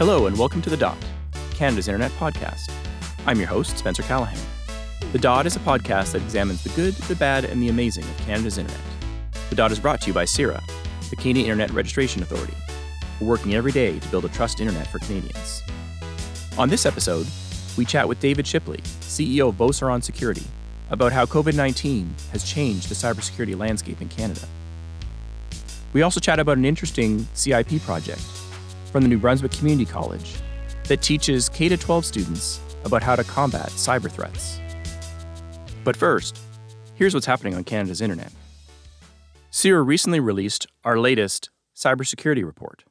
Hello, and welcome to The Dot, Canada's Internet podcast. I'm your host, Spencer Callahan. The Dot is a podcast that examines the good, the bad, and the amazing of Canada's Internet. The Dot is brought to you by CIRA, the Canadian Internet Registration Authority. Working every day to build a trust internet for Canadians. On this episode, we chat with David Shipley, CEO of Beauceron Security, about how COVID 19 has changed the cybersecurity landscape in Canada. We also chat about an interesting CIP project from the New Brunswick Community College that teaches K 12 students about how to combat cyber threats. But first, here's what's happening on Canada's internet. CIRA recently released our latest cybersecurity report.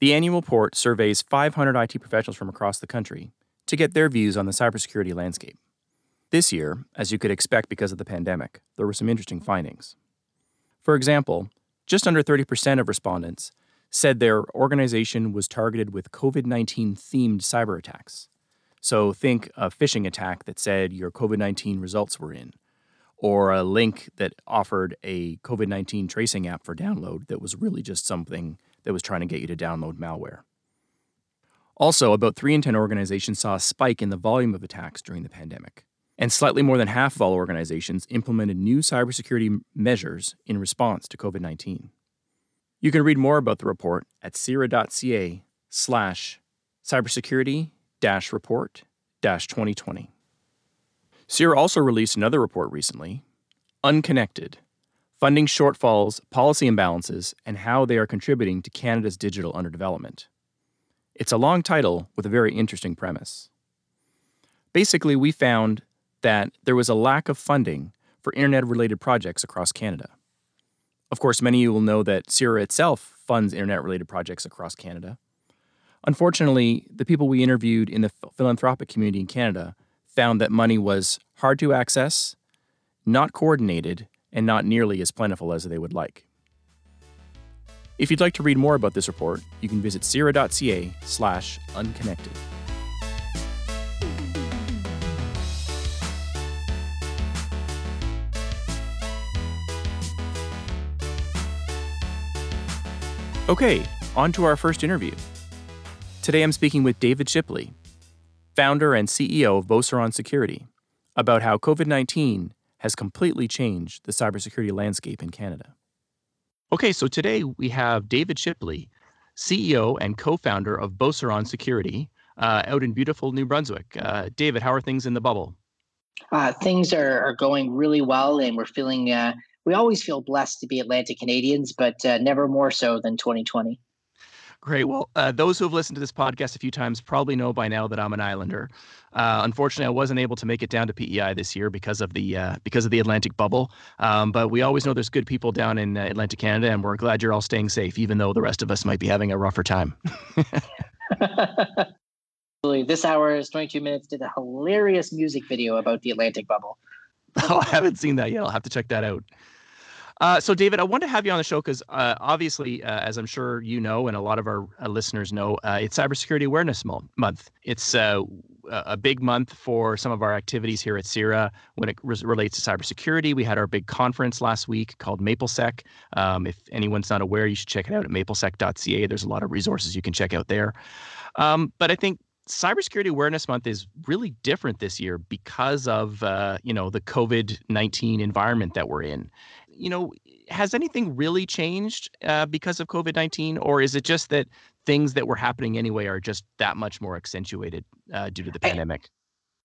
The annual report surveys 500 IT professionals from across the country to get their views on the cybersecurity landscape. This year, as you could expect because of the pandemic, there were some interesting findings. For example, just under 30% of respondents said their organization was targeted with COVID 19 themed cyber attacks. So think a phishing attack that said your COVID 19 results were in, or a link that offered a COVID 19 tracing app for download that was really just something that was trying to get you to download malware. Also, about 3 in 10 organizations saw a spike in the volume of attacks during the pandemic. And slightly more than half of all organizations implemented new cybersecurity measures in response to COVID 19. You can read more about the report at cira.ca slash cybersecurity report 2020. CIRA also released another report recently Unconnected Funding Shortfalls, Policy Imbalances, and How They Are Contributing to Canada's Digital Underdevelopment. It's a long title with a very interesting premise. Basically, we found that there was a lack of funding for internet related projects across Canada. Of course, many of you will know that CIRA itself funds internet related projects across Canada. Unfortunately, the people we interviewed in the philanthropic community in Canada found that money was hard to access, not coordinated, and not nearly as plentiful as they would like. If you'd like to read more about this report, you can visit cira.ca slash unconnected. Okay, on to our first interview. Today I'm speaking with David Shipley, founder and CEO of Beauceron Security, about how COVID 19 has completely changed the cybersecurity landscape in Canada. Okay, so today we have David Shipley, CEO and co founder of Beauceron Security uh, out in beautiful New Brunswick. Uh, David, how are things in the bubble? Uh, things are, are going really well, and we're feeling uh, we always feel blessed to be Atlantic Canadians, but uh, never more so than 2020. Great. Well, uh, those who have listened to this podcast a few times probably know by now that I'm an Islander. Uh, unfortunately, I wasn't able to make it down to PEI this year because of the uh, because of the Atlantic bubble. Um, but we always know there's good people down in uh, Atlantic Canada, and we're glad you're all staying safe, even though the rest of us might be having a rougher time. this hour is 22 minutes. Did a hilarious music video about the Atlantic bubble. oh, I haven't seen that yet. I'll have to check that out. Uh, so, David, I want to have you on the show because uh, obviously, uh, as I'm sure you know, and a lot of our uh, listeners know, uh, it's Cybersecurity Awareness Month. It's a big month for some of our activities here at CIRA when it re- relates to cybersecurity. We had our big conference last week called MapleSec. Um, if anyone's not aware, you should check it out at maplesec.ca. There's a lot of resources you can check out there. Um, but I think cybersecurity awareness month is really different this year because of uh, you know the covid-19 environment that we're in you know, has anything really changed uh, because of COVID 19? Or is it just that things that were happening anyway are just that much more accentuated uh, due to the pandemic? I,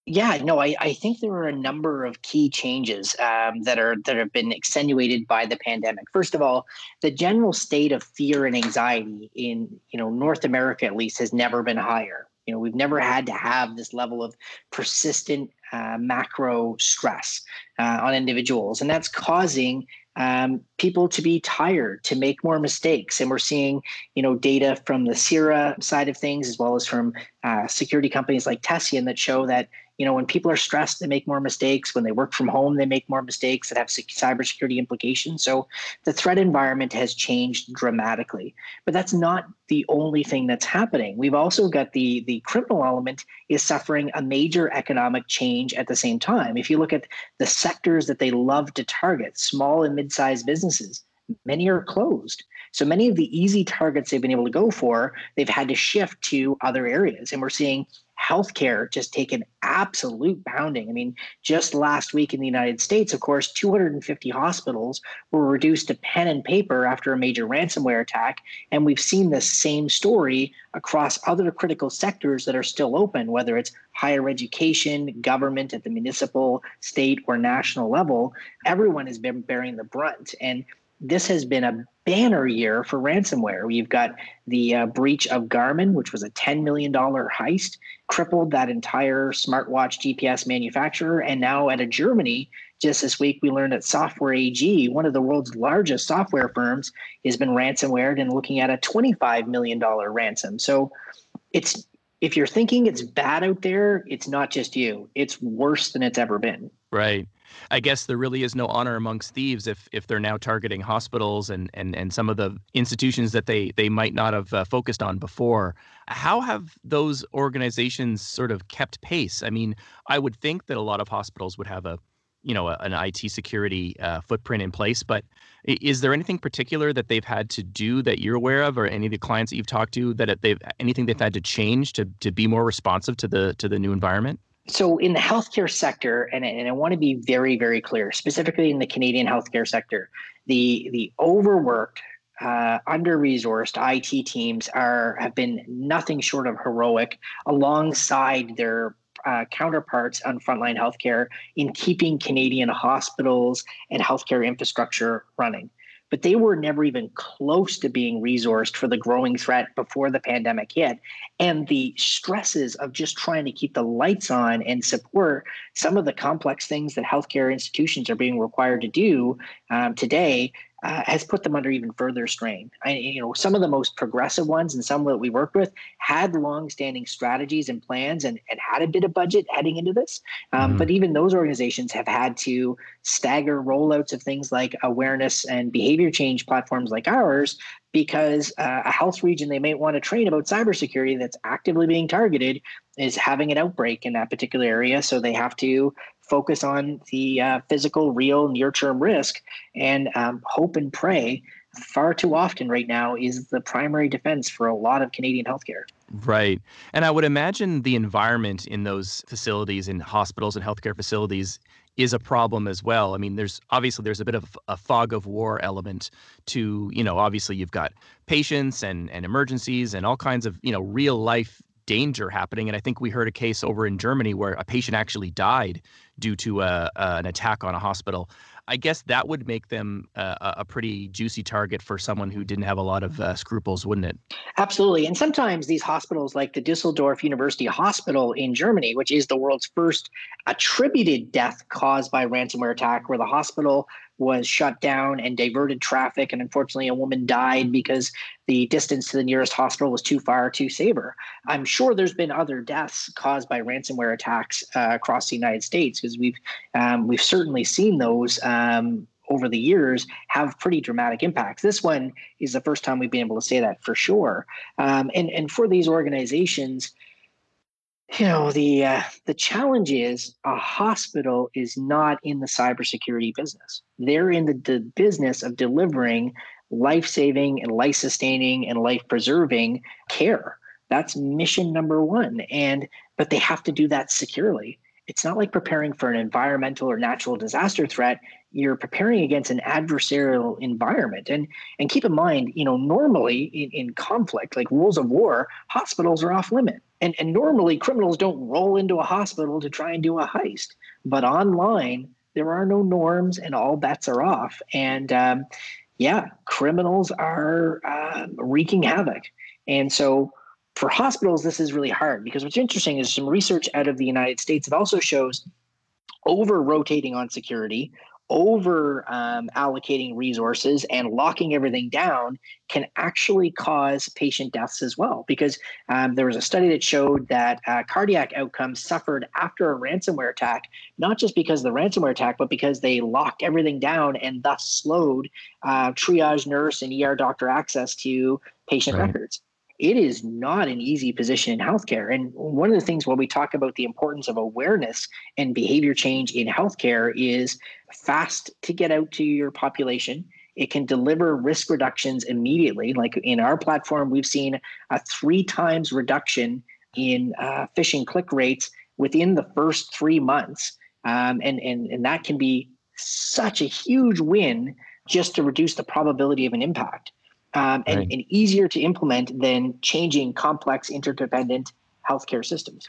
yeah, no, I, I think there are a number of key changes um, that are that have been accentuated by the pandemic. First of all, the general state of fear and anxiety in you know North America at least has never been higher. You know, we've never had to have this level of persistent uh, macro stress uh, on individuals, and that's causing um, people to be tired, to make more mistakes. And we're seeing, you know, data from the CIRA side of things, as well as from uh, security companies like Tessian that show that you know, when people are stressed, they make more mistakes. When they work from home, they make more mistakes that have cybersecurity implications. So the threat environment has changed dramatically. But that's not the only thing that's happening. We've also got the the criminal element is suffering a major economic change at the same time. If you look at the sectors that they love to target, small and mid-sized businesses, many are closed So many of the easy targets they've been able to go for, they've had to shift to other areas. And we're seeing healthcare just take an absolute pounding. I mean, just last week in the United States, of course, 250 hospitals were reduced to pen and paper after a major ransomware attack. And we've seen the same story across other critical sectors that are still open, whether it's higher education, government at the municipal, state, or national level. Everyone has been bearing the brunt. And this has been a banner year for ransomware. You've got the uh, breach of Garmin, which was a $10 million heist, crippled that entire smartwatch GPS manufacturer. And now at a Germany, just this week, we learned that Software AG, one of the world's largest software firms, has been ransomwared and looking at a $25 million ransom. So it's if you're thinking it's bad out there, it's not just you. It's worse than it's ever been. Right. I guess there really is no honor amongst thieves if if they're now targeting hospitals and and and some of the institutions that they they might not have uh, focused on before. How have those organizations sort of kept pace? I mean, I would think that a lot of hospitals would have a you know an IT security uh, footprint in place, but is there anything particular that they've had to do that you're aware of, or any of the clients that you've talked to that they've anything they've had to change to to be more responsive to the to the new environment? So in the healthcare sector, and, and I want to be very, very clear, specifically in the Canadian healthcare sector, the the overworked, uh, under-resourced IT teams are have been nothing short of heroic, alongside their uh, counterparts on frontline healthcare in keeping Canadian hospitals and healthcare infrastructure running but they were never even close to being resourced for the growing threat before the pandemic hit. And the stresses of just trying to keep the lights on and support some of the complex things that healthcare institutions are being required to do um, today uh, has put them under even further strain. I, you know, some of the most progressive ones and some that we worked with had long-standing strategies and plans and, and had a bit of budget heading into this. Um, mm-hmm. But even those organizations have had to stagger rollouts of things like awareness and behavior change platforms like ours because uh, a health region they may want to train about cybersecurity that's actively being targeted is having an outbreak in that particular area. So they have to focus on the uh, physical, real, near term risk and um, hope and pray far too often right now is the primary defense for a lot of Canadian healthcare. Right. And I would imagine the environment in those facilities, in hospitals and healthcare facilities, is a problem as well. I mean, there's obviously there's a bit of a fog of war element to, you know, obviously you've got patients and and emergencies and all kinds of, you know, real life danger happening. And I think we heard a case over in Germany where a patient actually died due to a, an attack on a hospital. I guess that would make them uh, a pretty juicy target for someone who didn't have a lot of uh, scruples, wouldn't it? Absolutely. And sometimes these hospitals, like the Dusseldorf University Hospital in Germany, which is the world's first attributed death caused by ransomware attack, where the hospital was shut down and diverted traffic. And unfortunately, a woman died because the distance to the nearest hospital was too far to save her. I'm sure there's been other deaths caused by ransomware attacks uh, across the United States because we've um, we've certainly seen those. Um, over the years have pretty dramatic impacts. This one is the first time we've been able to say that for sure. Um, and and for these organizations, you know the uh, the challenge is a hospital is not in the cybersecurity business. They're in the, the business of delivering life saving and life sustaining and life preserving care. That's mission number one. And but they have to do that securely. It's not like preparing for an environmental or natural disaster threat. You're preparing against an adversarial environment. And and keep in mind, you know, normally in, in conflict, like rules of war, hospitals are off limit and, and normally criminals don't roll into a hospital to try and do a heist. But online, there are no norms and all bets are off. And um, yeah, criminals are uh, wreaking havoc. And so for hospitals, this is really hard because what's interesting is some research out of the United States. It also shows over rotating on security over um, allocating resources and locking everything down can actually cause patient deaths as well. Because um, there was a study that showed that uh, cardiac outcomes suffered after a ransomware attack, not just because of the ransomware attack, but because they locked everything down and thus slowed uh, triage nurse and ER doctor access to patient right. records it is not an easy position in healthcare. And one of the things when we talk about the importance of awareness and behavior change in healthcare is fast to get out to your population It can deliver risk reductions immediately. Like in our platform, we've seen a three times reduction in uh, phishing click rates within the first three months. Um, and, and, and that can be such a huge win just to reduce the probability of an impact um, and, right. and easier to implement than changing complex interdependent healthcare systems.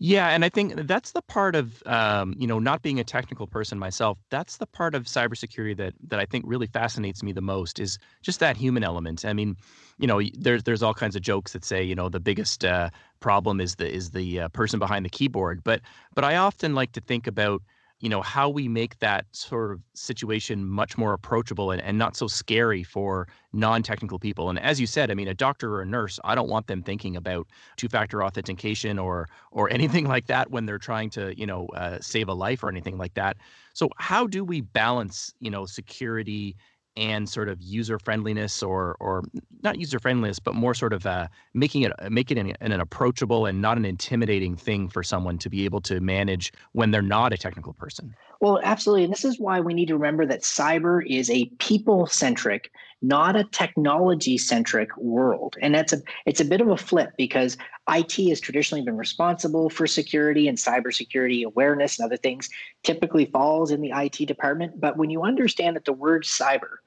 Yeah, and I think that's the part of um, you know not being a technical person myself. That's the part of cybersecurity that that I think really fascinates me the most is just that human element. I mean, you know, there's there's all kinds of jokes that say you know the biggest uh, problem is the is the uh, person behind the keyboard, but but I often like to think about you know how we make that sort of situation much more approachable and, and not so scary for non-technical people. And as you said i mean a doctor or a nurse i don't want them thinking about two-factor authentication or or anything like that when they're trying to you know uh, save a life or anything like that. So how do we balance you know security and sort of user friendliness or or not user friendliness but more sort of uh, making it make it an, an, approachable and not an intimidating thing for someone to be able to manage when they're not a technical person. Well absolutely and this is why we need to remember that cyber is a people centric not a technology centric world and that's a it's a bit of a flip because IT has traditionally been responsible for security and cybersecurity awareness and other things typically falls in the IT department but when you understand that the word cyber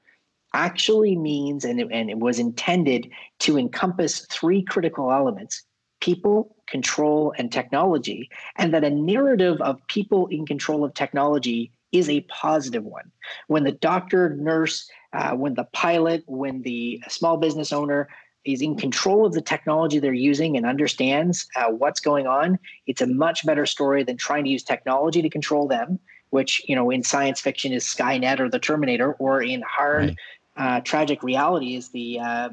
actually means and it, and it was intended to encompass three critical elements people, control, and technology, and that a narrative of people in control of technology is a positive one. When the doctor, nurse, uh, when the pilot, when the small business owner is in control of the technology they're using and understands uh, what's going on, it's a much better story than trying to use technology to control them, which you know in science fiction is Skynet or the Terminator, or in hard right uh, tragic reality is the uh,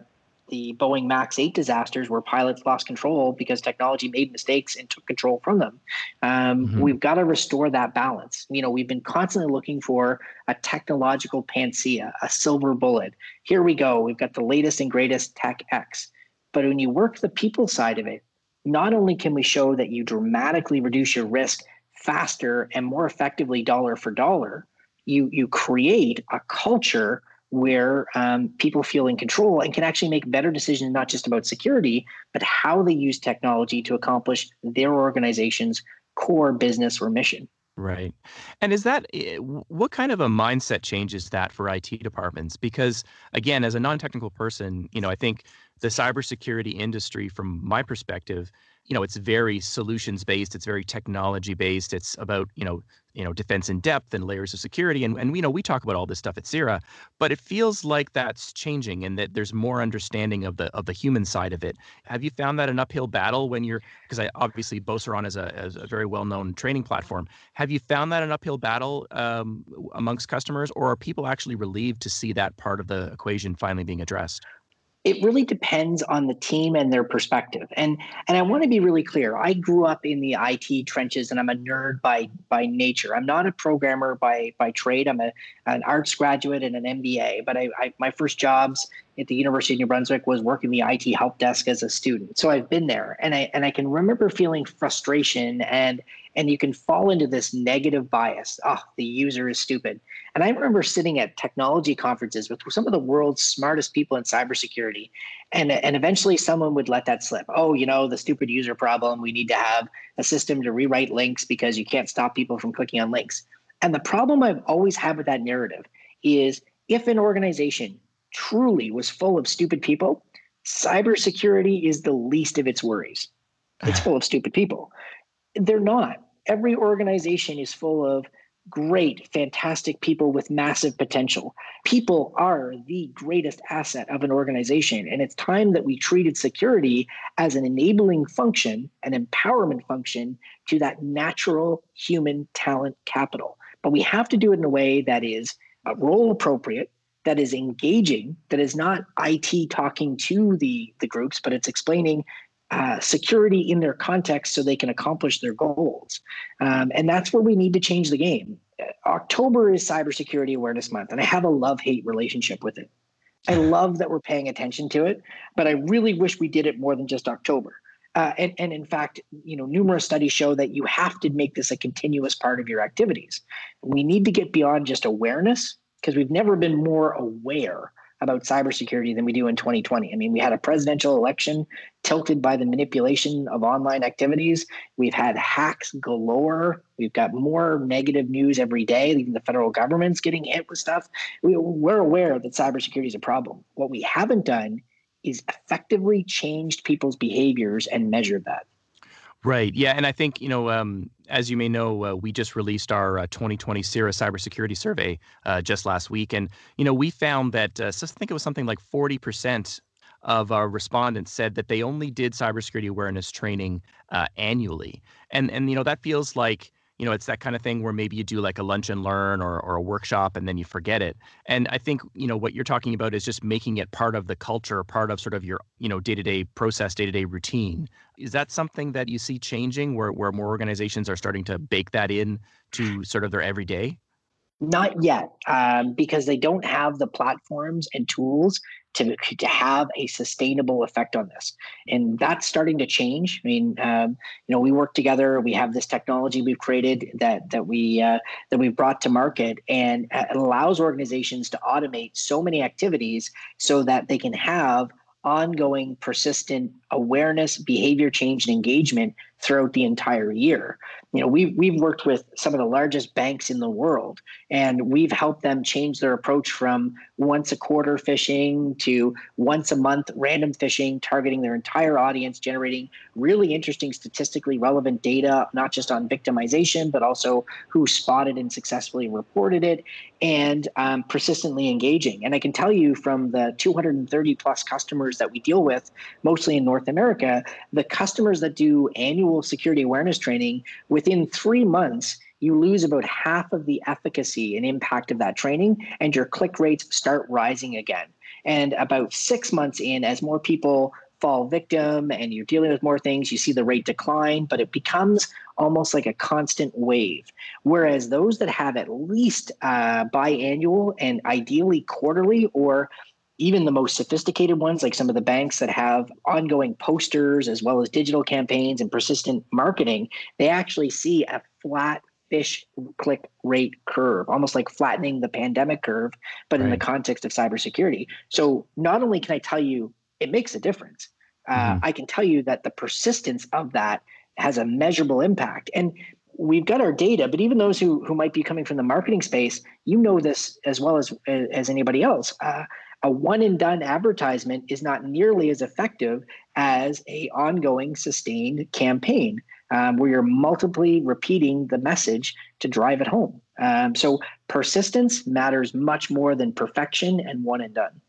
the Boeing Max 8 disasters where pilots lost control because technology made mistakes and took control from them. Um, mm-hmm. We've got to restore that balance. You know, we've been constantly looking for a technological panacea, a silver bullet. Here we go. We've got the latest and greatest tech X. But when you work the people side of it, not only can we show that you dramatically reduce your risk faster and more effectively dollar for dollar, you you create a culture where um, people feel in control and can actually make better decisions, not just about security, but how they use technology to accomplish their organization's core business or mission. Right. And is that eh, what kind of a mindset change is that for IT departments? Because again, as a non-technical person, you know, I think the cybersecurity industry, from my perspective, you know, it's very solutions based. It's very technology based. It's about you know, you know, defense in depth and layers of security. And and you know, we talk about all this stuff at CIRA, but it feels like that's changing and that there's more understanding of the of the human side of it. Have you found that an uphill battle when you're because I obviously Beauceron is a as a very well known training platform. Have you found that an uphill battle um, amongst customers, or are people actually relieved to see that part of the equation finally being addressed? It really depends on the team and their perspective. And and I want to be really clear. I grew up in the IT trenches and I'm a nerd by by nature. I'm not a programmer by by trade. I'm a an arts graduate and an MBA, but I, I my first jobs at the University of New Brunswick was working the IT help desk as a student. So I've been there and I and I can remember feeling frustration and and you can fall into this negative bias. Oh, the user is stupid. And I remember sitting at technology conferences with some of the world's smartest people in cybersecurity. And, and eventually someone would let that slip. Oh, you know, the stupid user problem. We need to have a system to rewrite links because you can't stop people from clicking on links. And the problem I've always had with that narrative is if an organization truly was full of stupid people, cybersecurity is the least of its worries. It's full of stupid people. They're not. Every organization is full of great, fantastic people with massive potential. People are the greatest asset of an organization. And it's time that we treated security as an enabling function, an empowerment function to that natural human talent capital. But we have to do it in a way that is uh, role appropriate, that is engaging, that is not IT talking to the, the groups, but it's explaining uh, security in their context so they can accomplish their goals. Um, and that's where we need to change the game. October is Cybersecurity Awareness Month, and I have a love hate relationship with it. I love that we're paying attention to it, but I really wish we did it more than just October. Uh, and, and in fact, you know, numerous studies show that you have to make this a continuous part of your activities. We need to get beyond just awareness because we've never been more aware about cybersecurity than we do in 2020. I mean, we had a presidential election tilted by the manipulation of online activities. We've had hacks galore. We've got more negative news every day. Even the federal government's getting hit with stuff. We're aware that cybersecurity is a problem. What we haven't done is effectively changed people's behaviors and measured that. Right. Yeah. And I think, you know, um, as you may know, uh, we just released our uh, 2020 CIRA cybersecurity survey uh, just last week. And, you know, we found that uh, I think it was something like 40% of our respondents said that they only did cybersecurity awareness training uh, annually. And, and, you know, that feels like, you know, it's that kind of thing where maybe you do like a lunch and learn or, or a workshop and then you forget it. And I think, you know, what you're talking about is just making it part of the culture, part of sort of your, you know, day to day process, day to day routine. Is that something that you see changing where, where more organizations are starting to bake that in to sort of their everyday? Not yet, um, because they don't have the platforms and tools to, to have a sustainable effect on this. And that's starting to change. I mean, um, you know, we work together. We have this technology we've created that that we uh, that we've brought to market, and it allows organizations to automate so many activities so that they can have ongoing, persistent awareness, behavior change, and engagement throughout the entire year. You know, we've we've worked with some of the largest banks in the world, and we've helped them change their approach from once a quarter phishing to once a month random phishing, targeting their entire audience, generating really interesting statistically relevant data, not just on victimization, but also who spotted and successfully reported it, and um, persistently engaging. And I can tell you from the 230 plus customers that we deal with, mostly in North America, the customers that do annual security awareness training within three months you lose about half of the efficacy and impact of that training, and your click rates start rising again. And about six months in, as more people fall victim and you're dealing with more things, you see the rate decline, but it becomes almost like a constant wave. Whereas those that have at least uh, biannual and ideally quarterly or even the most sophisticated ones, like some of the banks that have ongoing posters as well as digital campaigns and persistent marketing, they actually see a flat phish click rate curve, almost like flattening the pandemic curve, but right. in the context of cybersecurity. So not only can I tell you it makes a difference. Uh, mm-hmm. I can tell you that the persistence of that has a measurable impact. And we've got our data, but even those who, who might be coming from the marketing space, you know this as well as as anybody else. Uh, a one and done advertisement is not nearly as effective as a ongoing sustained campaign um, where you're multiply repeating the message to drive it home. Um, so persistence matters much more than perfection and one and done.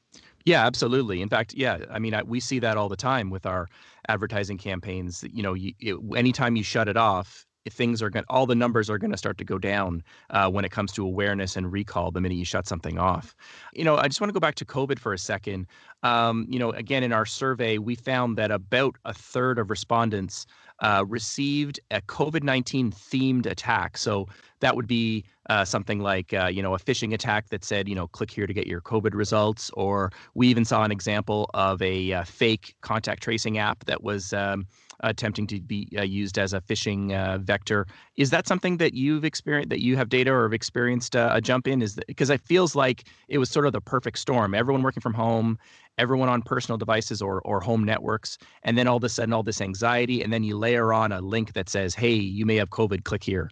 Yeah, absolutely. In fact, yeah, I mean, I, we see that all the time with our advertising campaigns. You know, you, it, anytime you shut it off, things are going all the numbers are going to start to go down uh, when it comes to awareness and recall the minute you shut something off you know i just want to go back to covid for a second um, you know again in our survey we found that about a third of respondents uh, received a COVID 19 themed attack. So that would be uh, something like, uh, you know, a phishing attack that said, you know, click here to get your COVID results. Or we even saw an example of a uh, fake contact tracing app that was. Um, attempting to be uh, used as a phishing uh, vector. Is that something that you've experienced, that you have data or have experienced uh, a jump in? Is because it feels like it was sort of the perfect storm. Everyone working from home, everyone on personal devices or, or home networks. And then all of a sudden, all this anxiety. And then you layer on a link that says, hey, you may have COVID, click here.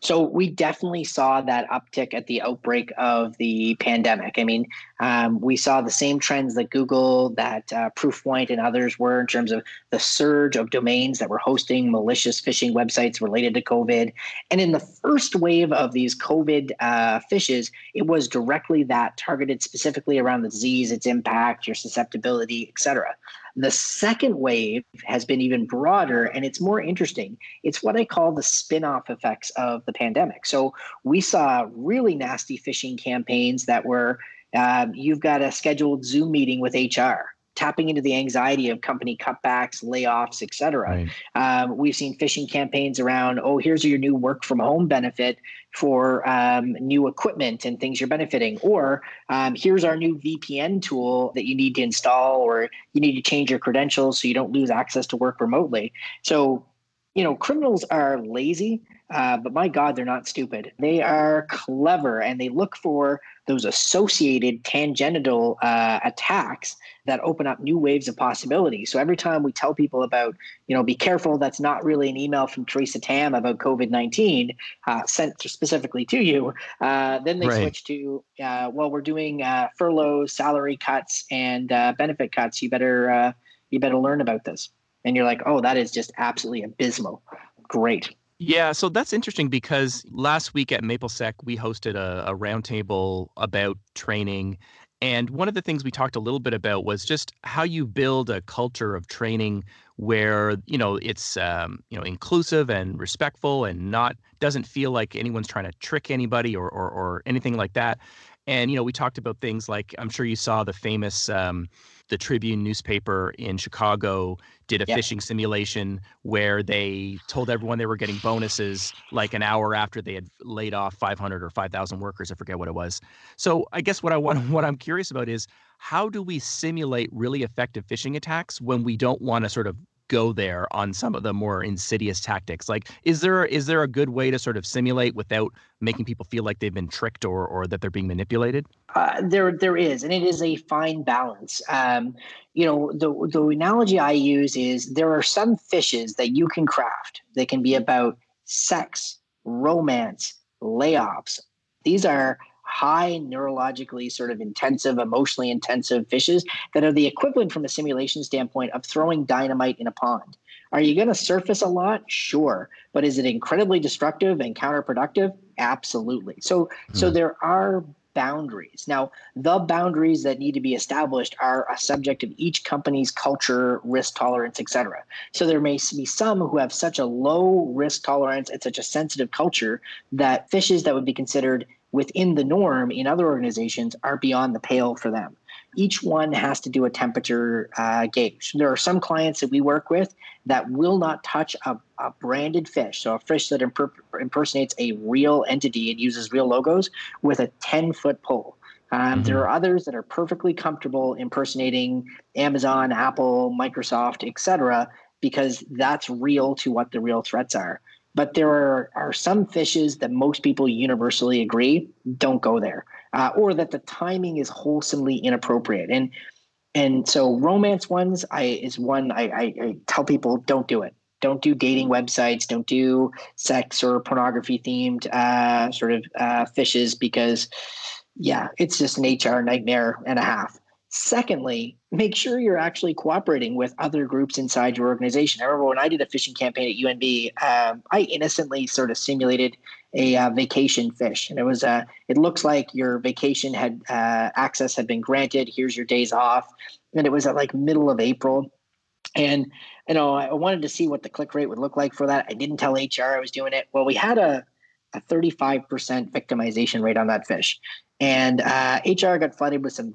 So we definitely saw that uptick at the outbreak of the pandemic. I mean, um, we saw the same trends that Google, that uh, Proofpoint, and others were in terms of the surge of domains that were hosting malicious phishing websites related to COVID. And in the first wave of these COVID uh, phishes, it was directly that targeted specifically around the disease, its impact, your susceptibility, et cetera. The second wave has been even broader and it's more interesting. It's what I call the spin off effects of the pandemic. So we saw really nasty phishing campaigns that were um, you've got a scheduled Zoom meeting with HR tapping into the anxiety of company cutbacks, layoffs, et cetera. Right. Um, we've seen phishing campaigns around, oh, here's your new work from home benefit for um, new equipment and things you're benefiting. Or um, here's our new VPN tool that you need to install, or you need to change your credentials so you don't lose access to work remotely. So you know, criminals are lazy, uh, but my God, they're not stupid. They are clever and they look for those associated tangential uh, attacks that open up new waves of possibility. So every time we tell people about, you know, be careful, that's not really an email from Theresa Tam about COVID 19 uh, sent specifically to you, uh, then they right. switch to, uh, well, we're doing uh, furloughs, salary cuts, and benefit cuts. You better, you better learn about this and you're like, oh, that is just absolutely abysmal. Great. Yeah, so that's interesting because last week at MapleSec, we hosted a, a roundtable about training. And one of the things we talked a little bit about was just how you build a culture of training where you know it's um, you know inclusive and respectful and not doesn't feel like anyone's trying to trick anybody or or, or anything like that. And you know we talked about things like I'm sure you saw the famous um, the Tribune newspaper in Chicago did a phishing simulation where they told everyone they were getting bonuses like an hour after they had laid off 500 or 5,000 workers. I forget what it was. So I guess what I want, what I'm curious about is how do we simulate really effective phishing attacks when we don't want to sort of go there on some of the more insidious tactics like is there is there a good way to sort of simulate without making people feel like they've been tricked or or that they're being manipulated? Uh, there there is and it is a fine balance. Um, you know the the analogy i use is there are some phishes that you can craft they can be about sex romance layoffs. These are high neurologically sort of intensive, emotionally intensive phishes that are the equivalent from a simulation standpoint of throwing dynamite in a pond. Are you going to surface a lot? Sure. But is it incredibly destructive and counterproductive? Absolutely. So mm. so hmm. there are boundaries. Now, the boundaries that need to be established are a subject of each company's culture, risk tolerance, etc. So there may be some who have such a low risk tolerance and such a sensitive culture that phishes that would be considered within the norm in other organizations are beyond the pale for them. Each one has to do a temperature uh, gauge. There are some clients that we work with that will not touch a, a branded phish, so a phish that impersonates a real entity and uses real logos, with a 10 foot pole. Um, mm-hmm. There are others that are perfectly comfortable impersonating Amazon, Apple, Microsoft, etc., because that's real to what the real threats are. But there are, are some phishes that most people universally agree don't go there, uh, or that the timing is wholesomely inappropriate. And and so romance ones I is one I, I, I tell people don't do it. Don't do dating websites. Don't do sex or pornography themed uh, sort of uh, phishes because, yeah, it's just an HR nightmare and a half. Secondly, make sure you're actually cooperating with other groups inside your organization. I remember when I did a phishing campaign at UNB, um, I innocently sort of simulated a uh, vacation phish, and it was uh, it looks like your vacation had uh, access had been granted. Here's your days off, and it was at like middle of April, and you know I wanted to see what the click rate would look like for that. I didn't tell HR I was doing it. Well, we had a a 35% victimization rate on that phish. And uh, HR got flooded with some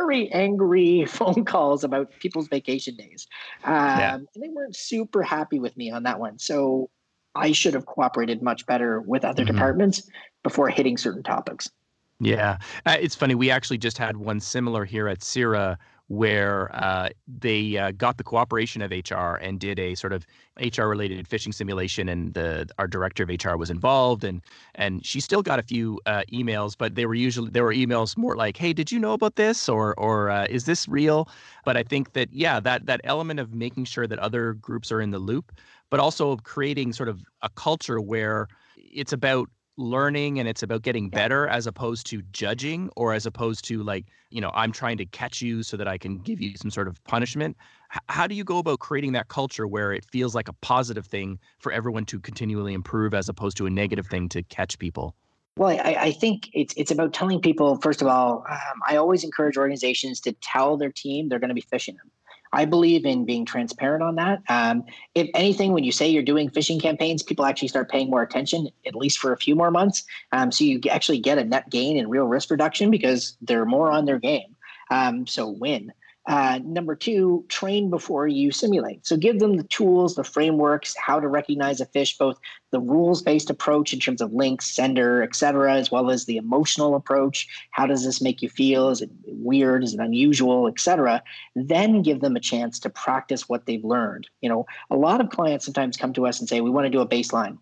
very angry phone calls about people's vacation days. Um, yeah. And they weren't super happy with me on that one. So I should have cooperated much better with other mm-hmm. departments before hitting certain topics. Yeah. Uh, it's funny. We actually just had one similar here at CIRA where uh, they uh, got the cooperation of HR and did a sort of HR related phishing simulation, and the our director of HR was involved, and and she still got a few uh, emails, but they were usually there were emails more like, "Hey, did you know about this?" or or uh, "Is this real?" But I think that yeah, that that element of making sure that other groups are in the loop, but also creating sort of a culture where it's about learning and it's about getting better as opposed to judging or as opposed to like you know i'm trying to catch you so that i can give you some sort of punishment H- how do you go about creating that culture where it feels like a positive thing for everyone to continually improve as opposed to a negative thing to catch people well, I, I, think it's it's about telling people. First of all, um, I always encourage organizations to tell their team they're going to be phishing them. I believe in being transparent on that. Um, if anything, when you say you're doing phishing campaigns, people actually start paying more attention, at least for a few more months. Um, so you actually get a net gain in real risk reduction because they're more on their game. Um, so win. Uh, number two, train before you simulate. So give them the tools, the frameworks, how to recognize a phish, both the rules-based approach in terms of links, sender, etc., as well as the emotional approach. How does this make you feel? Is it weird? Is it unusual, etc. Then give them a chance to practice what they've learned. You know, a lot of clients sometimes come to us and say, "We want to do a baseline."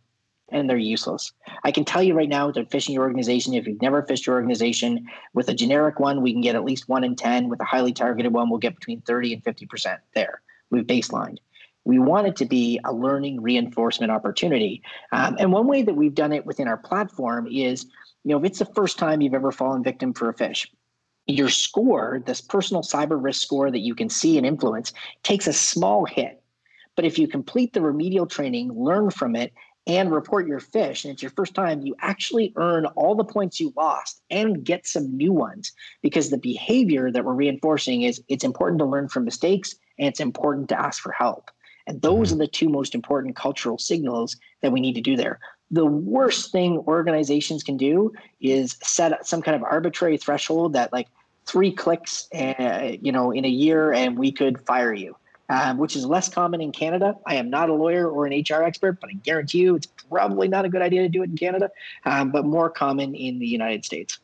And they're useless. I can tell you right now that phishing your organization, if you've never phished your organization, with a generic one, we can get at least one in 10. With a highly targeted one, we'll get between 30 and 50% there. We've baselined. We want it to be a learning reinforcement opportunity. Um, and one way that we've done it within our platform is, you know, if it's the first time you've ever fallen victim for a phish, your score, this personal cyber risk score that you can see and influence, takes a small hit. But if you complete the remedial training, learn from it, and report your phish and it's your first time, you actually earn all the points you lost and get some new ones because the behavior that we're reinforcing is it's important to learn from mistakes and it's important to ask for help. And those mm-hmm. are the two most important cultural signals that we need to do there. The worst thing organizations can do is set some kind of arbitrary threshold that like three clicks, uh, you know, in a year, and we could fire you um, which is less common in Canada. I am not a lawyer or an HR expert, but I guarantee you it's probably not a good idea to do it in Canada, um, but more common in the United States.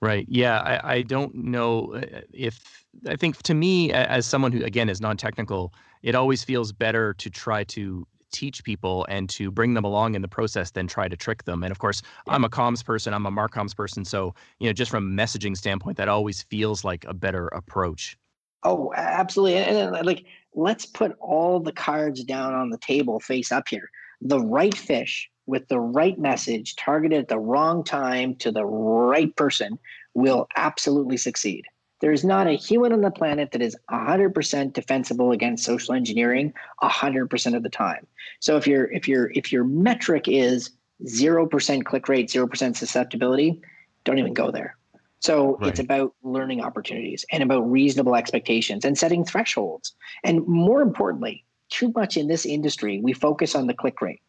Right. Yeah. I, I don't know uh, if, I think to me, as someone who, again, is non technical, it always feels better to try to teach people and to bring them along in the process than try to trick them. And of course, yeah. I'm a comms person, I'm a marcoms person. So, you know, just from a messaging standpoint, that always feels like a better approach. Oh, absolutely. And, and like let's put all the cards down on the table face up here. The right phish with the right message targeted at the wrong time to the right person will absolutely succeed. There is not a human on the planet that is 100% defensible against social engineering 100% of the time. So if your if your if your metric is 0% click rate, 0% susceptibility, don't even go there. So right. it's about learning opportunities and about reasonable expectations and setting thresholds. And more importantly, too much in this industry, we focus on the click rate.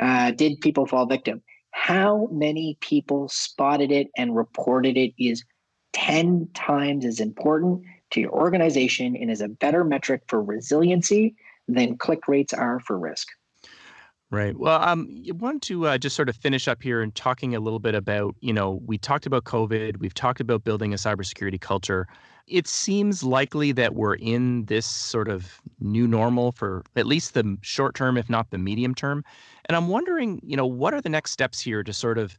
Uh, did people fall victim? How many people spotted it and reported it is 10 times as important to your organization and is a better metric for resiliency than click rates are for risk. Right. Well, um, I want to uh, just sort of finish up here and talking a little bit about, you know, we talked about COVID, we've talked about building a cybersecurity culture. It seems likely that we're in this sort of new normal for at least the short term, if not the medium term. And I'm wondering, you know, what are the next steps here to sort of,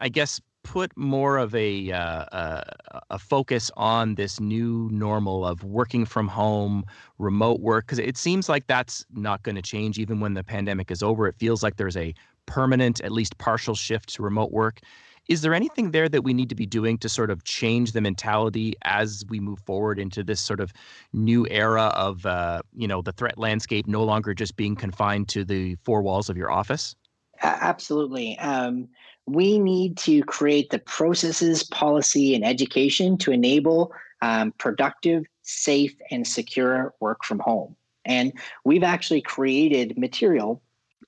I guess, put more of a uh, uh, a focus on this new normal of working from home, remote work? Because it seems like that's not going to change even when the pandemic is over. It feels like there's a permanent, at least partial shift to remote work. Is there anything there that we need to be doing to sort of change the mentality as we move forward into this sort of new era of, uh, you know, the threat landscape no longer just being confined to the four walls of your office? Absolutely. Um, we need to create the processes, policy, and education to enable um, productive, safe, and secure work from home. And we've actually created material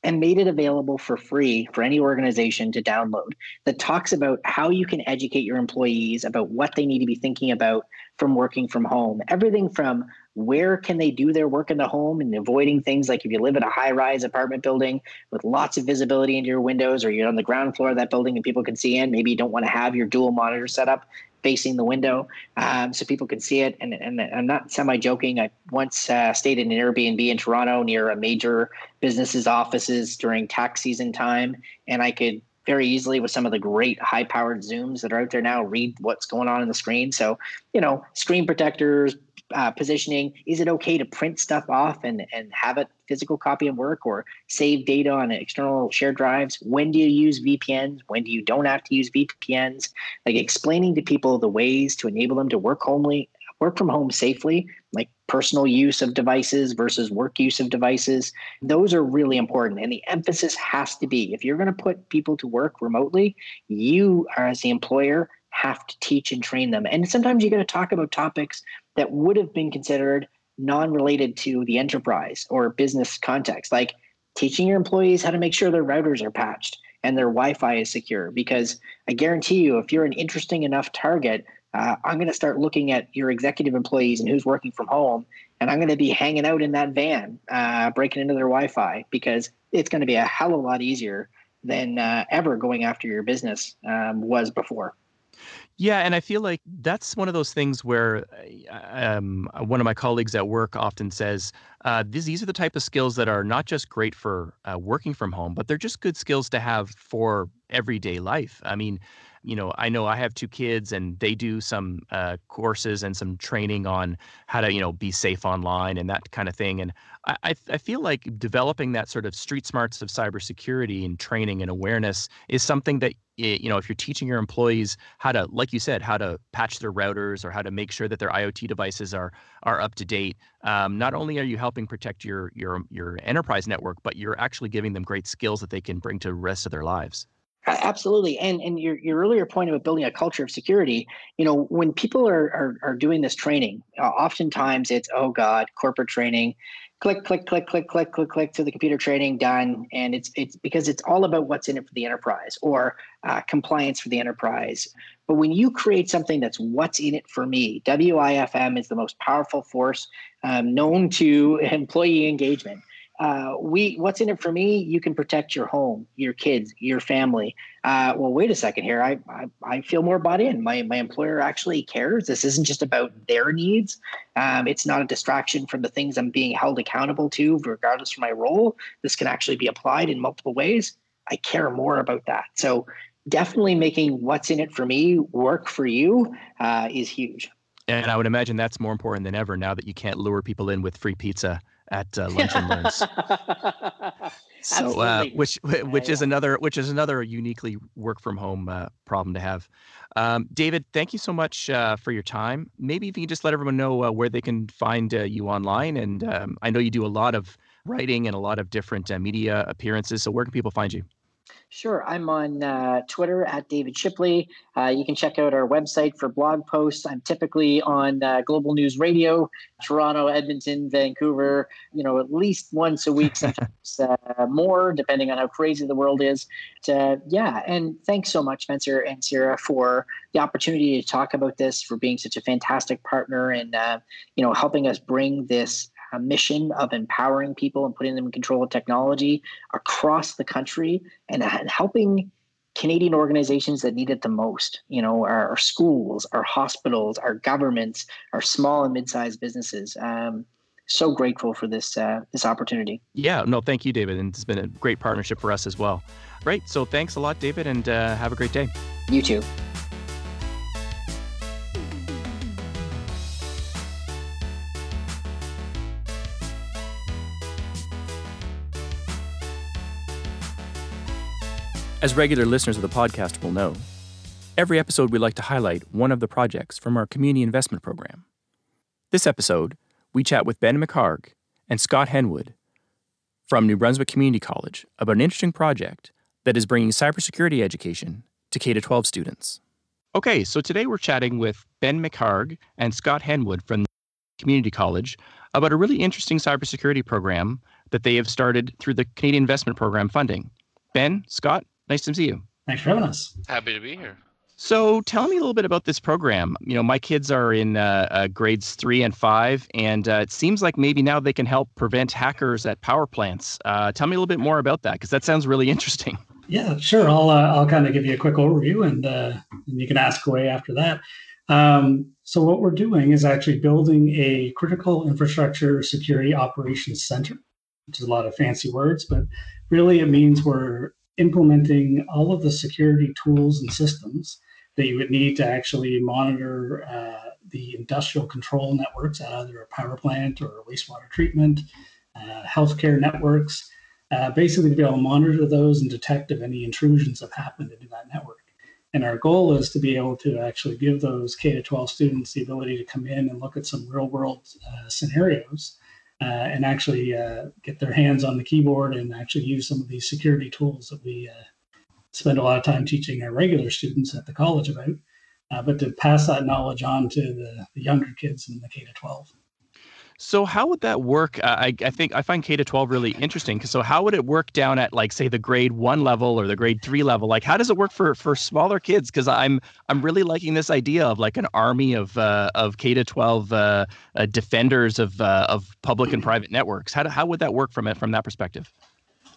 and made it available for free for any organization to download that talks about how you can educate your employees about what they need to be thinking about from working from home. Everything from where can they do their work in the home and avoiding things like if you live in a high rise apartment building with lots of visibility into your windows or you're on the ground floor of that building and people can see in maybe you don't want to have your dual monitor set up facing the window um, so people can see it and, and i'm not semi joking i once uh, stayed in an airbnb in toronto near a major business's offices during tax season time and i could very easily with some of the great high powered zooms that are out there now read what's going on in the screen so you know screen protectors uh, positioning. Is it okay to print stuff off and, and have it physical copy and work or save data on external shared drives? When do you use VPNs? When do you don't have to use VPNs? Like explaining to people the ways to enable them to work homely, work from home safely, like personal use of devices versus work use of devices. Those are really important. And the emphasis has to be if you're going to put people to work remotely, you as the employer have to teach and train them. And sometimes you got to talk about topics that would have been considered non-related to the enterprise or business context, like teaching your employees how to make sure their routers are patched and their Wi-Fi is secure. Because I guarantee you, if you're an interesting enough target, uh, I'm going to start looking at your executive employees and who's working from home, and I'm going to be hanging out in that van, uh, breaking into their Wi-Fi because it's going to be a hell of a lot easier than uh, ever going after your business um, was before. Yeah, and I feel like that's one of those things where um, one of my colleagues at work often says, uh, these, these are the type of skills that are not just great for uh, working from home, but they're just good skills to have for everyday life. I mean, you know, I know I have two kids and they do some uh, courses and some training on how to, you know, be safe online and that kind of thing. And I, I feel like developing that sort of street smarts of cybersecurity and training and awareness is something that, you know, if you're teaching your employees how to, like you said, how to patch their routers or how to make sure that their IoT devices are are up to date, um, not only are you helping protect your your your enterprise network, but you're actually giving them great skills that they can bring to the rest of their lives. Absolutely, and and your your earlier point about building a culture of security, you know, when people are are, are doing this training, uh, oftentimes it's oh god, corporate training, click click click click click click click to the computer training done, and it's it's because it's all about what's in it for the enterprise or uh, compliance for the enterprise. But when you create something that's what's in it for me, WIIFM is the most powerful force um, known to employee engagement uh, we what's in it for me? You can protect your home your kids your family. Uh, well wait a second here. I, I, I feel more bought in. My my employer actually cares. This isn't just about their needs. Um, it's not a distraction from the things i'm being held accountable to regardless of my role. This can actually be applied in multiple ways. I care more about that. So definitely making what's in it for me work for you uh, is huge. And i would imagine that's more important than ever now that you can't lure people in with free pizza at uh, Lunch and Learns. so, uh, which which is another which is another uniquely work from home uh, problem to have. Um, David, thank you so much uh, for your time. Maybe if you can just let everyone know uh, where they can find uh, you online, and um, I know you do a lot of writing and a lot of different media appearances. So, where can people find you? Sure. I'm on uh, Twitter at David Shipley. Uh, you can check out our website for blog posts. I'm typically on uh, Global News Radio, Toronto, Edmonton, Vancouver, you know, at least once a week, sometimes uh, more, depending on how crazy the world is. yeah. And thanks so much, Spencer and Sarah, for the opportunity to talk about this, for being such a fantastic partner and, uh, you know, helping us bring this a mission of empowering people and putting them in control of technology across the country and, and helping Canadian organizations that need it the most, you know, our, our, schools, our hospitals, our governments, our small and mid-sized businesses. Um, so grateful for this uh, this opportunity. Yeah, no, thank you, David, and it's been a great partnership for us as well. Great, so thanks a lot, David, and uh, have a great day. You too. As regular listeners of the podcast will know, every episode we like to highlight one of the projects from our community investment program. This episode, we chat with Ben McHargue and Scott Henwood from New Brunswick Community College about an interesting project that is bringing cybersecurity education to K 12 students. Okay, so today we're chatting with Ben McHargue and Scott Henwood from Community College about a really interesting cybersecurity program that they have started through the Canadian Investment Program funding. Ben, Scott, Nice to see you. Thanks for having us. Happy to be here. So, tell me a little bit about this program. You know, my kids are in uh, uh, grades three and five, and uh, it seems like maybe now they can help prevent hackers at power plants. Uh, tell me a little bit more about that, because that sounds really interesting. Yeah, sure. I'll uh, I'll kind of give you a quick overview, and, uh, and you can ask away after that. Um, so, what we're doing is actually building a critical infrastructure security operations center, which is a lot of fancy words, but really it means we're implementing all of the security tools and systems that you would need to actually monitor uh, the industrial control networks at either a power plant or a wastewater treatment, uh, healthcare networks, uh, basically to be able to monitor those and detect if any intrusions have happened into that network. And our goal is to be able to actually give those K 12 students the ability to come in and look at some real world uh, scenarios and actually uh, get their hands on the keyboard and actually use some of these security tools that we uh, spend a lot of time teaching our regular students at the college about, uh, but to pass that knowledge on to the, the younger kids in the K to 12. So how would that work? Uh, I, I think I find K to 12 really interesting. So how would it work down at like say the grade one level or the grade three level? Like how does it work for for smaller kids? Because I'm I'm really liking this idea of like an army of uh, of K to 12 uh, uh, defenders of uh, of public and private networks. How do, how would that work from it from that perspective?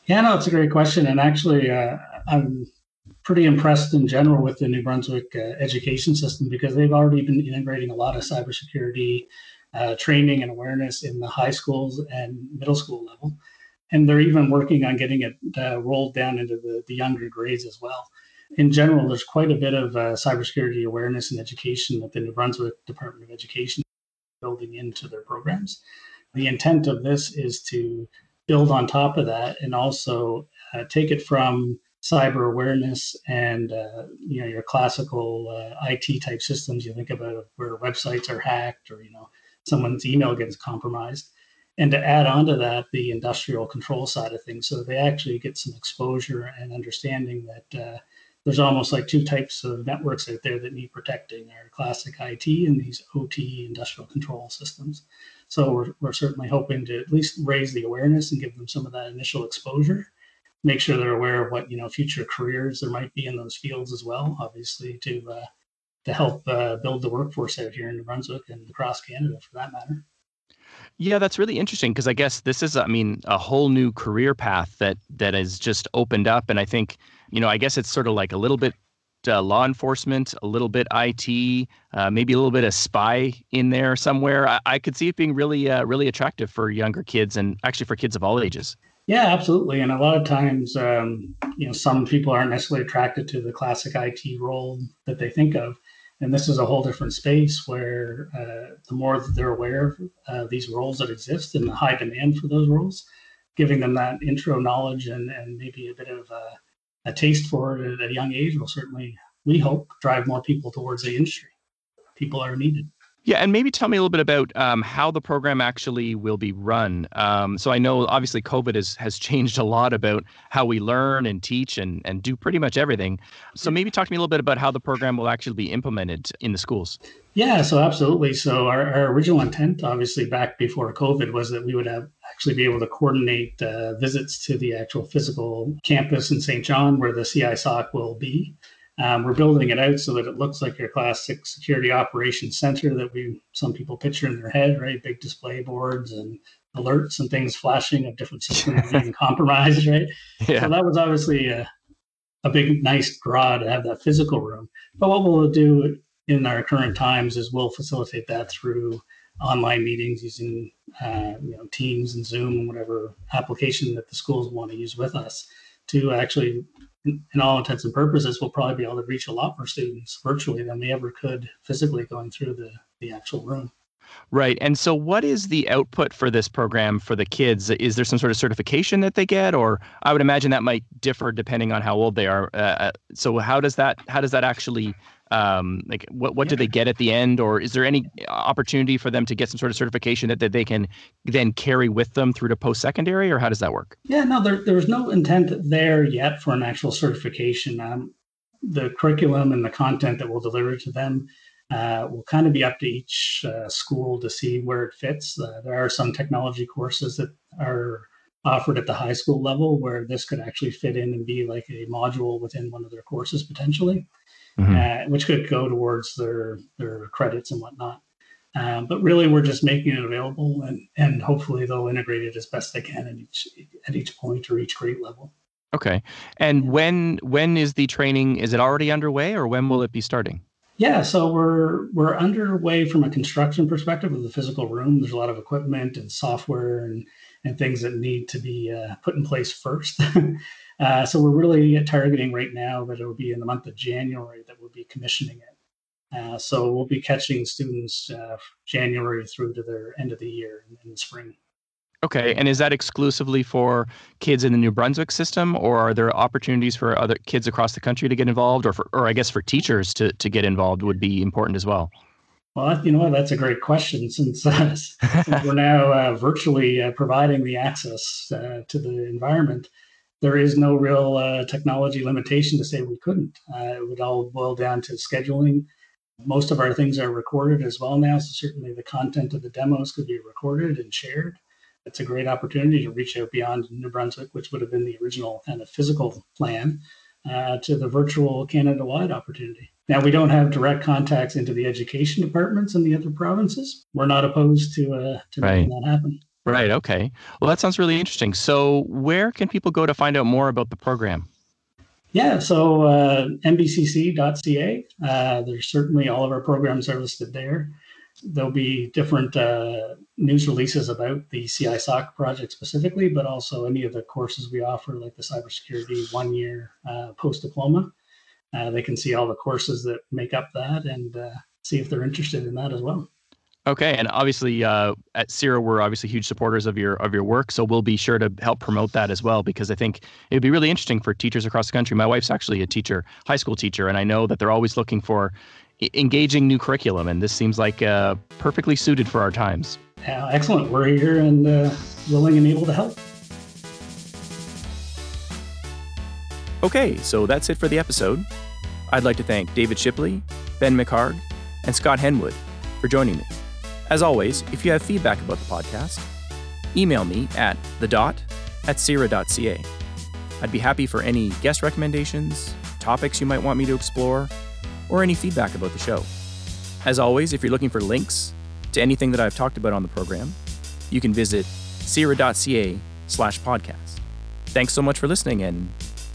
Yeah, no, it's a great question, and actually, uh, I'm pretty impressed in general with the New Brunswick education system because they've already been integrating a lot of cybersecurity uh, training and awareness in the high schools and middle school level. And they're even working on getting it uh, rolled down into the, the younger grades as well. In general, there's quite a bit of uh, cybersecurity awareness and education that the New Brunswick Department of Education is building into their programs. The intent of this is to build on top of that and also uh, take it from cyber awareness and uh, you know your classical uh, IT type systems. You think about where websites are hacked or you know someone's email gets compromised. And to add on to that, the industrial control side of things, so they actually get some exposure and understanding that uh, there's almost like two types of networks out there that need protecting: our classic IT and these OT industrial control systems. So we're, we're certainly hoping to at least raise the awareness and give them some of that initial exposure. Make sure they're aware of what you know future careers there might be in those fields as well. Obviously, to uh, to help uh, build the workforce out here in New Brunswick and across Canada for that matter. Yeah, that's really interesting because I guess this is, I mean, a whole new career path that that has just opened up, and I think, you know, I guess it's sort of like a little bit uh, law enforcement, a little bit IT, uh, maybe a little bit of spy in there somewhere. I, I could see it being really, uh, really attractive for younger kids and actually for kids of all ages. Yeah, absolutely. And a lot of times, um, you know, some people aren't necessarily attracted to the classic IT role that they think of. And this is a whole different space where uh, the more that they're aware of uh, these roles that exist and the high demand for those roles, giving them that intro knowledge and, and maybe a bit of a, a taste for it at a young age will certainly, we hope, drive more people towards the industry. People are needed. Yeah, and maybe tell me a little bit about um, how the program actually will be run. Um, so I know obviously COVID has has changed a lot about how we learn and teach and and do pretty much everything. So maybe talk to me a little bit about how the program will actually be implemented in the schools. Yeah, so absolutely. So our, our original intent, obviously back before COVID, was that we would have actually be able to coordinate uh, visits to the actual physical campus in Saint John, where the CISOC will be. Um, we're building it out so that it looks like your classic security operations center that we some people picture in their head, right? Big display boards and alerts and things flashing of different systems being compromised, right? Yeah. So that was obviously a, a big, nice draw to have that physical room. But what we'll do in our current times is we'll facilitate that through online meetings using uh, you know Teams and Zoom and whatever application that the schools want to use with us to actually in all intents and purposes, we'll probably be able to reach a lot more students virtually than we ever could physically going through the, the actual room. Right. And so, what is the output for this program for the kids? Is there some sort of certification that they get, or I would imagine that might differ depending on how old they are. Uh, uh so, how does that how does that actually um, like what what yeah. do they get at the end, or is there any opportunity for them to get some sort of certification that, that they can then carry with them through to post secondary, or how does that work? Yeah, no, there there was no intent there yet for an actual certification. Um, the curriculum and the content that we'll deliver to them uh, will kind of be up to each uh, school to see where it fits. Uh, there are some technology courses that are offered at the high school level where this could actually fit in and be like a module within one of their courses potentially mm-hmm. uh, which could go towards their their credits and whatnot. Um, but really, we're just making it available, and and hopefully they'll integrate it as best they can at each at each point or each grade level. Okay. And when when is the training? Is it already underway, or when will it be starting? Yeah, so we're we're underway from a construction perspective of the physical room. There's a lot of equipment and software and and things that need to be uh, put in place first. Uh, so we're really targeting right now that it will be in the month of January that we'll be commissioning it. Uh, so we'll be catching students uh, January through to their end of the year in, in the spring. Okay, and is that exclusively for kids in the New Brunswick system, or are there opportunities for other kids across the country to get involved, or for, or I guess for teachers to to get involved would be important as well? Well, you know what? That's a great question since, uh, since we're now uh, virtually uh, providing the access uh, to the environment there is no real uh, technology limitation to say we couldn't. Uh, it would all boil down to scheduling Most of our things are recorded as well now, so certainly the content of the demos could be recorded and shared. It's a great opportunity to reach out beyond New Brunswick, which would have been the original kind of physical plan, uh, to the virtual Canada wide opportunity. Now, we don't have direct contacts into the education departments in the other provinces. We're not opposed to, uh, to right. making that happen. Right. Okay. Well, that sounds really interesting. So, where can people go to find out more about the program? Yeah, so uh, nbcc.ca. Uh, there's certainly all of our programs are listed there. There'll be different uh, news releases about the CISOC project specifically, but also any of the courses we offer, like the cybersecurity one year uh, post diploma. Uh, they can see all the courses that make up that and uh, see if they're interested in that as well. Okay, and obviously uh, at CIRA, we're obviously huge supporters of your of your work, so we'll be sure to help promote that as well because I think it would be really interesting for teachers across the country. My wife's actually a teacher, high school teacher, and I know that they're always looking for engaging new curriculum, and this seems like uh, perfectly suited for our times. Yeah, excellent. We're here and uh, willing and able to help. Okay, so that's it for the episode. I'd like to thank David Shipley, Ben McHargue, and Scott Henwood for joining me. As always, if you have feedback about the podcast, email me at the dot at cira.ca. I'd be happy for any guest recommendations, topics you might want me to explore, or any feedback about the show. As always, if you're looking for links to anything that I've talked about on the program, you can visit cira.ca slash podcast. Thanks so much for listening and